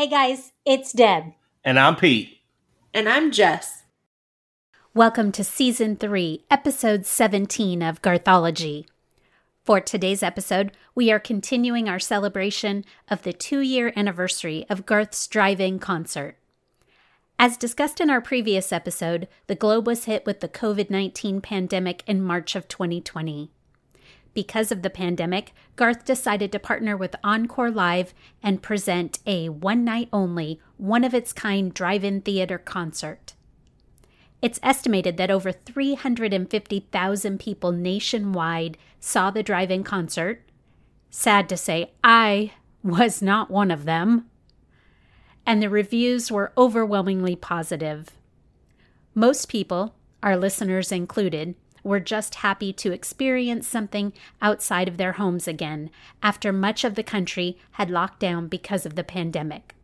Hey guys, it's Deb. And I'm Pete. and I'm Jess. Welcome to Season 3, Episode 17 of Garthology. For today's episode, we are continuing our celebration of the two year anniversary of Garth's drive in concert. As discussed in our previous episode, the globe was hit with the COVID 19 pandemic in March of 2020. Because of the pandemic, Garth decided to partner with Encore Live and present a one night only, one of its kind drive in theater concert. It's estimated that over 350,000 people nationwide saw the drive in concert. Sad to say, I was not one of them. And the reviews were overwhelmingly positive. Most people, our listeners included, were just happy to experience something outside of their homes again after much of the country had locked down because of the pandemic.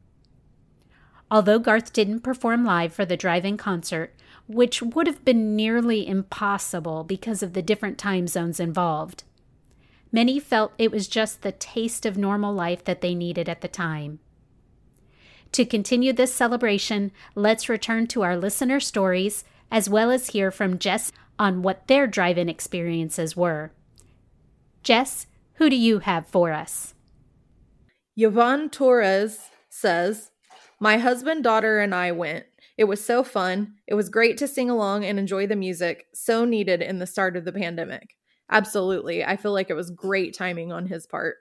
Although Garth didn't perform live for the drive in concert, which would have been nearly impossible because of the different time zones involved, many felt it was just the taste of normal life that they needed at the time. To continue this celebration, let's return to our listener stories as well as hear from Jess on what their drive in experiences were. Jess, who do you have for us? Yvonne Torres says, My husband, daughter, and I went. It was so fun. It was great to sing along and enjoy the music, so needed in the start of the pandemic. Absolutely. I feel like it was great timing on his part.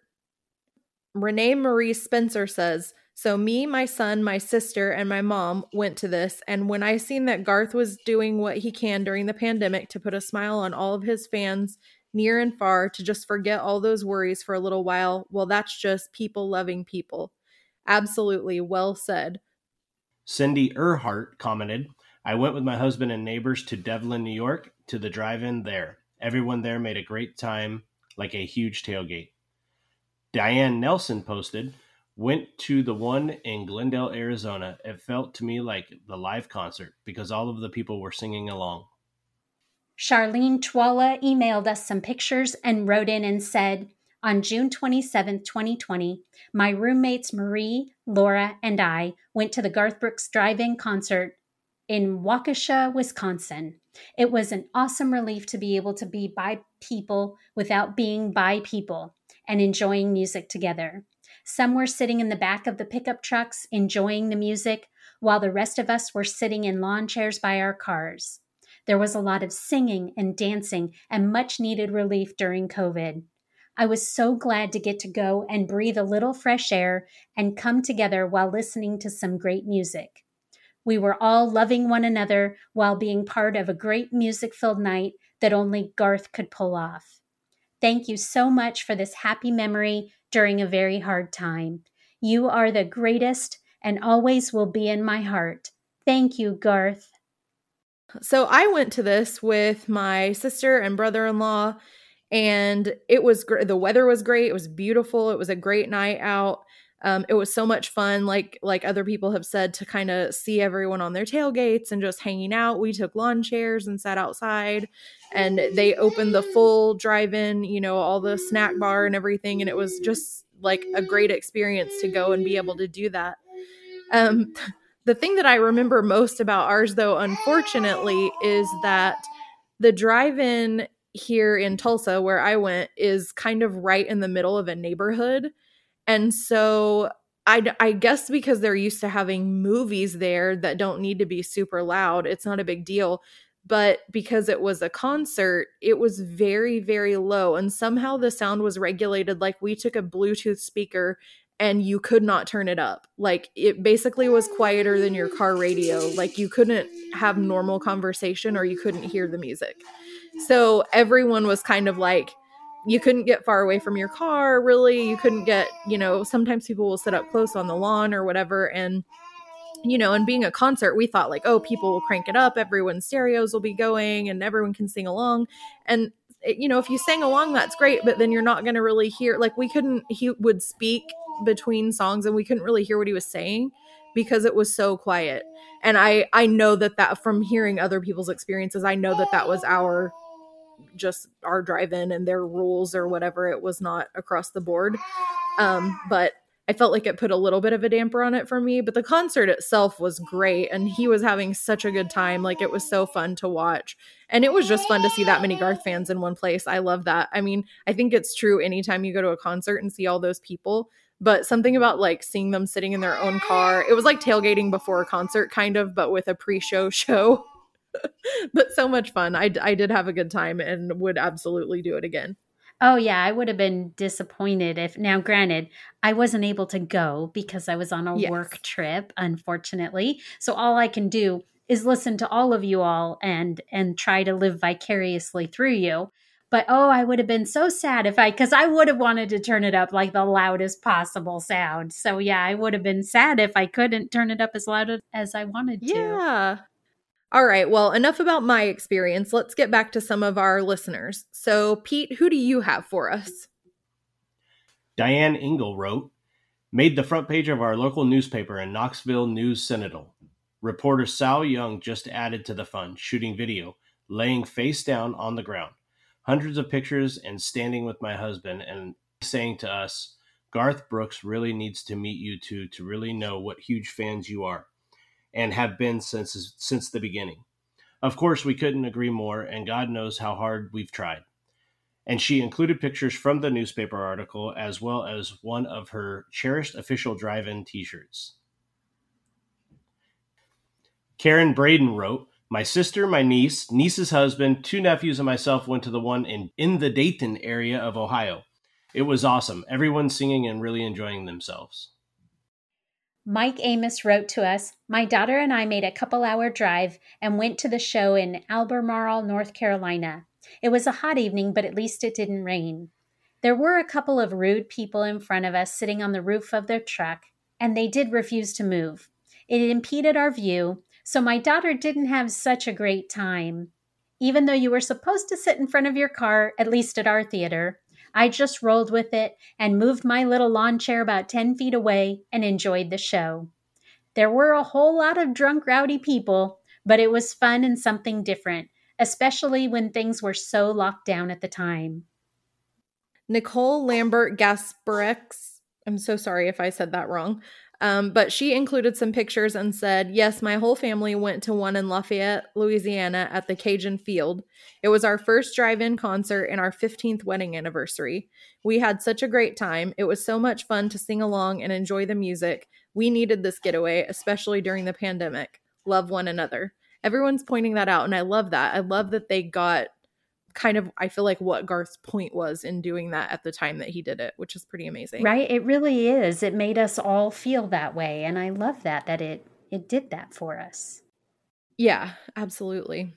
Renee Marie Spencer says, So me, my son, my sister, and my mom went to this, and when I seen that Garth was doing what he can during the pandemic to put a smile on all of his fans near and far to just forget all those worries for a little while, well, that's just people loving people. Absolutely well said. Cindy Erhart commented, I went with my husband and neighbors to Devlin, New York, to the drive in there. Everyone there made a great time, like a huge tailgate. Diane Nelson posted, Went to the one in Glendale, Arizona. It felt to me like the live concert because all of the people were singing along. Charlene Twala emailed us some pictures and wrote in and said, on June 27, 2020, my roommates Marie, Laura, and I went to the Garth Brooks drive in concert in Waukesha, Wisconsin. It was an awesome relief to be able to be by people without being by people and enjoying music together. Some were sitting in the back of the pickup trucks enjoying the music, while the rest of us were sitting in lawn chairs by our cars. There was a lot of singing and dancing and much needed relief during COVID. I was so glad to get to go and breathe a little fresh air and come together while listening to some great music. We were all loving one another while being part of a great music filled night that only Garth could pull off. Thank you so much for this happy memory during a very hard time. You are the greatest and always will be in my heart. Thank you, Garth. So I went to this with my sister and brother in law, and it was great. The weather was great. It was beautiful. It was a great night out. Um, it was so much fun, like like other people have said, to kind of see everyone on their tailgates and just hanging out. We took lawn chairs and sat outside, and they opened the full drive-in, you know, all the snack bar and everything, and it was just like a great experience to go and be able to do that. Um, the thing that I remember most about ours, though, unfortunately, is that the drive-in here in Tulsa, where I went, is kind of right in the middle of a neighborhood. And so I, I guess because they're used to having movies there that don't need to be super loud, it's not a big deal. But because it was a concert, it was very, very low. And somehow the sound was regulated like we took a Bluetooth speaker and you could not turn it up. Like it basically was quieter than your car radio. Like you couldn't have normal conversation or you couldn't hear the music. So everyone was kind of like you couldn't get far away from your car, really. You couldn't get, you know, sometimes people will sit up close on the lawn or whatever. And, you know, and being a concert, we thought like, oh, people will crank it up, everyone's stereos will be going, and everyone can sing along. And it, you know, if you sang along, that's great, but then you're not going to really hear. Like, we couldn't. He would speak between songs, and we couldn't really hear what he was saying because it was so quiet. And I I know that that from hearing other people's experiences, I know that that was our just our drive-in and their rules or whatever. It was not across the board. Um, but I felt like it put a little bit of a damper on it for me, but the concert itself was great and he was having such a good time. Like it was so fun to watch. And it was just fun to see that many Garth fans in one place. I love that. I mean, I think it's true anytime you go to a concert and see all those people, but something about like seeing them sitting in their own car. It was like tailgating before a concert kind of, but with a pre-show show. but so much fun. I I did have a good time and would absolutely do it again. Oh, yeah, I would have been disappointed if now granted, I wasn't able to go because I was on a Yes. work trip, unfortunately. So all I can do is listen to all of you all and and try to live vicariously through you. But oh, I would have been so sad if I cuz I would have wanted to turn it up like the loudest possible sound. So yeah, I would have been sad if I couldn't turn it up as loud as I wanted to. Yeah. All right. Well, enough about my experience. Let's get back to some of our listeners. So, Pete, who do you have for us? Diane Engel wrote, made the front page of our local newspaper in Knoxville News Sentinel. Reporter Sal Young just added to the fun, shooting video, laying face down on the ground. Hundreds of pictures and standing with my husband and saying to us, Garth Brooks really needs to meet you two to really know what huge fans you are and have been since since the beginning. Of course, we couldn't agree more, and God knows how hard we've tried and she included pictures from the newspaper article as well as one of her cherished official drive in t shirts. Karen Braden wrote, My sister, my niece, niece's husband, two nephews, and myself went to the one in, in the Dayton area of Ohio. It was awesome. Everyone singing and really enjoying themselves. Mike Amos wrote to us My daughter and I made a couple hour drive and went to the show in Albemarle, North Carolina. It was a hot evening, but at least it didn't rain. There were a couple of rude people in front of us sitting on the roof of their truck, and they did refuse to move. It impeded our view, so my daughter didn't have such a great time. Even though you were supposed to sit in front of your car, at least at our theater, I just rolled with it and moved my little lawn chair about 10 feet away and enjoyed the show. There were a whole lot of drunk, rowdy people, but it was fun and something different, especially when things were so locked down at the time. Nicole Lambert Gasparex. I'm so sorry if I said that wrong. Um, but she included some pictures and said, Yes, my whole family went to one in Lafayette, Louisiana at the Cajun Field. It was our first drive in concert and our 15th wedding anniversary. We had such a great time. It was so much fun to sing along and enjoy the music. We needed this getaway, especially during the pandemic. Love one another. Everyone's pointing that out, and I love that. I love that they got kind of I feel like what Garth's point was in doing that at the time that he did it, which is pretty amazing. Right? It really is. It made us all feel that way, and I love that that it it did that for us. Yeah, absolutely.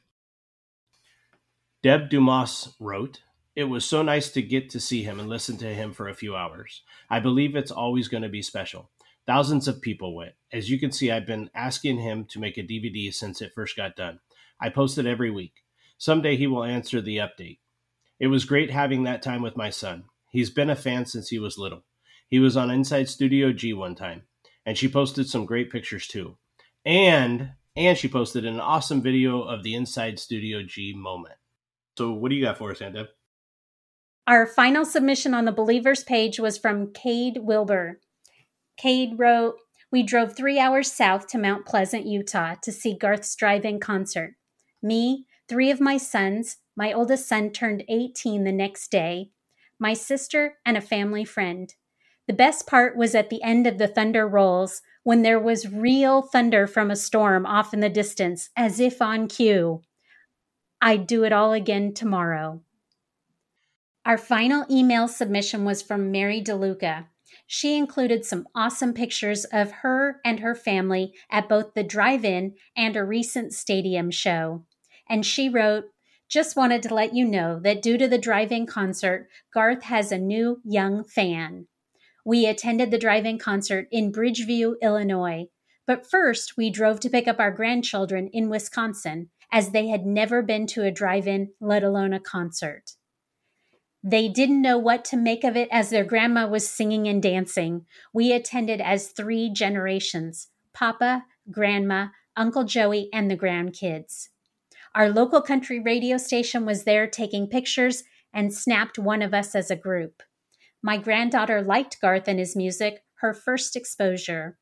Deb Dumas wrote, It was so nice to get to see him and listen to him for a few hours. I believe it's always going to be special. Thousands of people went. As you can see, I've been asking him to make a DVD since it first got done. I post it every week. Someday he will answer the update. It was great having that time with my son. He's been a fan since he was little. He was on Inside Studio G one time, and she posted some great pictures too. And and she posted an awesome video of the Inside Studio G moment. So what do you got for us, Aunt? Our final submission on the Believers page was from Cade Wilbur. Cade wrote, We drove three hours south to Mount Pleasant, Utah to see Garth's drive in concert. Me, three of my sons, my oldest son turned 18 the next day, my sister, and a family friend. The best part was at the end of the Thunder Rolls when there was real thunder from a storm off in the distance, as if on cue. I'd do it all again tomorrow. Our final email submission was from Mary DeLuca. She included some awesome pictures of her and her family at both the drive in and a recent stadium show. And she wrote, Just wanted to let you know that due to the drive in concert, Garth has a new young fan. We attended the drive in concert in Bridgeview, Illinois, but first we drove to pick up our grandchildren in Wisconsin as they had never been to a drive in, let alone a concert. They didn't know what to make of it as their grandma was singing and dancing. We attended as three generations Papa, Grandma, Uncle Joey, and the grandkids. Our local country radio station was there taking pictures and snapped one of us as a group. My granddaughter liked Garth and his music, her first exposure.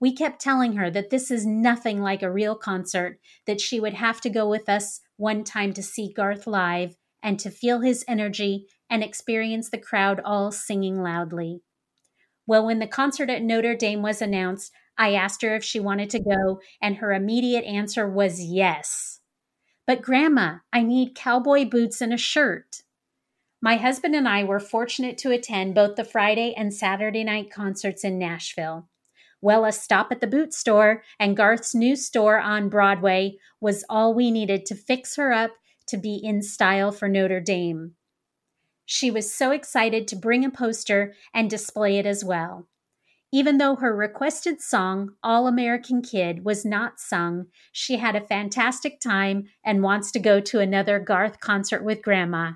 We kept telling her that this is nothing like a real concert, that she would have to go with us one time to see Garth live and to feel his energy and experience the crowd all singing loudly. Well, when the concert at Notre Dame was announced, I asked her if she wanted to go, and her immediate answer was yes. But, Grandma, I need cowboy boots and a shirt. My husband and I were fortunate to attend both the Friday and Saturday night concerts in Nashville. Well, a stop at the boot store and Garth's new store on Broadway was all we needed to fix her up to be in style for Notre Dame. She was so excited to bring a poster and display it as well. Even though her requested song, All American Kid, was not sung, she had a fantastic time and wants to go to another Garth concert with Grandma.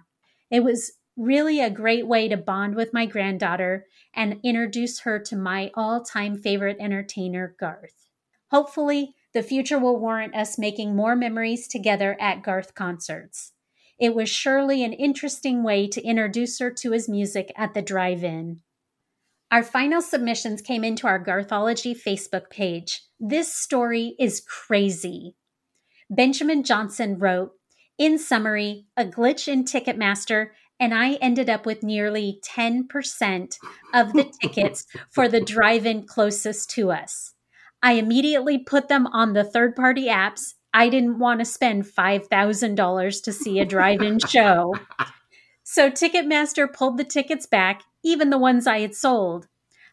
It was really a great way to bond with my granddaughter and introduce her to my all time favorite entertainer, Garth. Hopefully, the future will warrant us making more memories together at Garth concerts. It was surely an interesting way to introduce her to his music at the drive in. Our final submissions came into our Garthology Facebook page. This story is crazy. Benjamin Johnson wrote, in summary, a glitch in Ticketmaster, and I ended up with nearly 10% of the tickets for the drive in closest to us. I immediately put them on the third party apps. I didn't want to spend $5,000 to see a drive in show. So Ticketmaster pulled the tickets back even the ones I had sold.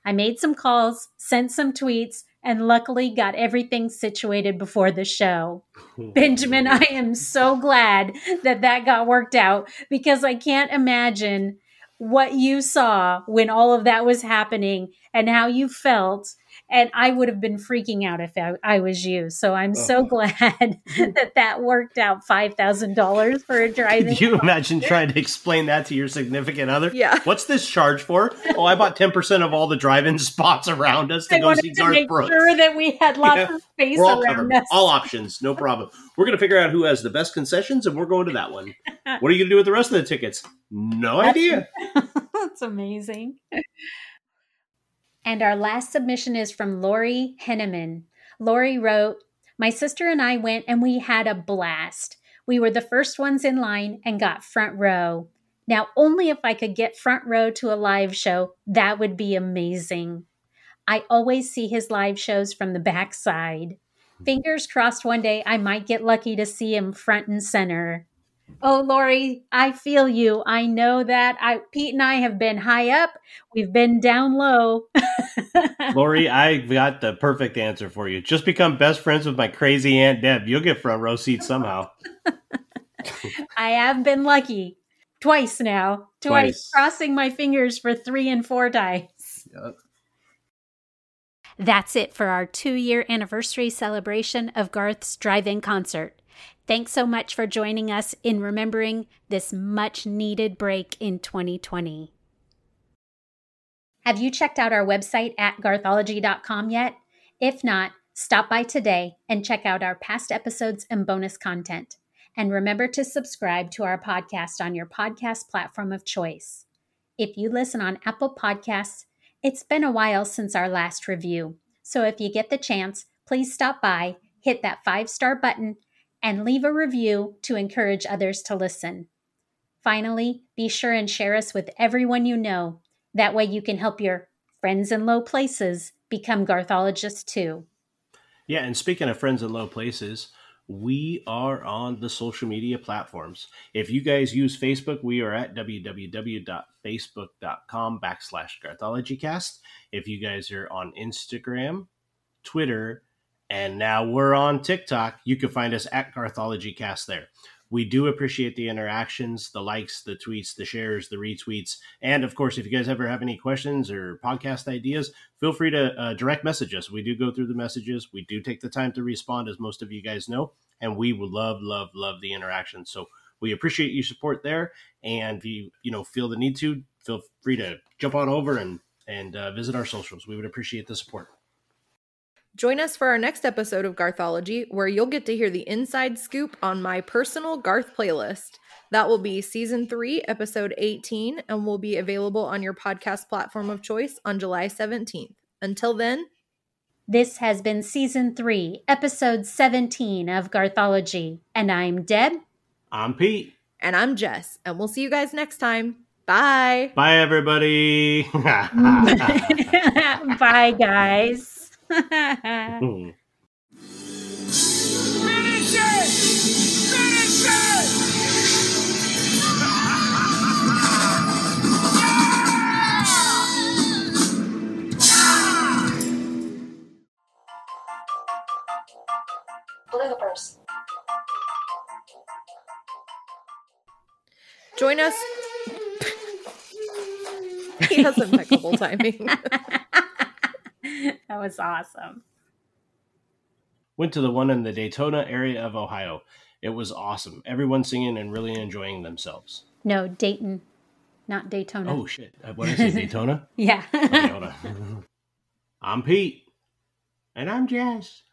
I made some calls, sent some tweets, and luckily got everything situated before the show. Benjamin, I am so glad that that got worked out because I can't imagine what you saw when all of that was happening and how you felt and I would have been freaking out if I, I was you. So I'm oh. so glad that that worked out five thousand dollars for a drive. Can you imagine trying to explain that to your significant other? Yeah. What's this charge for? Oh, I bought ten percent of all the drive-in spots around us to I go see to Garth make Brooks. Sure that we had lots yeah. of space all around covered. us. All options, no problem. We're going to figure out who has the best concessions, and we're going to that one. what are you going to do with the rest of the tickets? No That's, idea. That's amazing. And our last submission is from Lori Henneman. Lori wrote, My sister and I went and we had a blast. We were the first ones in line and got front row. Now, only if I could get front row to a live show, that would be amazing. I always see his live shows from the backside. Hmm. Fingers crossed one day I might get lucky to see him front and center. Oh, Lori, I feel you. I know that. I Pete and I have been high up. We've been down low. Lori, I got the perfect answer for you. Just become best friends with my crazy Aunt Deb. You'll get front row seats somehow. I have been lucky twice now. Twice. twice. Crossing my fingers for three and four dice. Yep. That's it for our two year anniversary celebration of Garth's drive in concert. Thanks so much for joining us in remembering this much needed break in 2020. Have you checked out our website at garthology.com yet? If not, stop by today and check out our past episodes and bonus content. And remember to subscribe to our podcast on your podcast platform of choice. If you listen on Apple Podcasts, it's been a while since our last review. So if you get the chance, please stop by, hit that five star button, and leave a review to encourage others to listen. Finally, be sure and share us with everyone you know. That way you can help your friends in low places become garthologists too. Yeah, and speaking of friends in low places, we are on the social media platforms. If you guys use Facebook, we are at www.facebook.com backslash garthologycast. If you guys are on Instagram, Twitter, and now we're on TikTok. You can find us at GarthologyCast there. We do appreciate the interactions, the likes, the tweets, the shares, the retweets. And of course, if you guys ever have any questions or podcast ideas, feel free to uh, direct message us. We do go through the messages. We do take the time to respond, as most of you guys know. And we would love, love, love the interaction. So we appreciate your support there. And if you, you know, feel the need to, feel free to jump on over and, and uh, visit our socials. We would appreciate the support. Join us for our next episode of Garthology, where you'll get to hear the inside scoop on my personal Garth playlist. That will be season three, episode 18, and will be available on your podcast platform of choice on July 17th. Until then, this has been season three, episode 17 of Garthology. And I'm Deb. I'm Pete. And I'm Jess. And we'll see you guys next time. Bye. Bye, everybody. Bye, guys. Finish it! Finish it! Bloopers. Join us. he has impeccable timing. that was awesome. Went to the one in the Daytona area of Ohio. It was awesome. Everyone singing and really enjoying themselves. No, Dayton, not Daytona. Oh shit! Uh, What is it? Daytona? yeah. Okay, hold on. I'm Pete, and I'm Jess.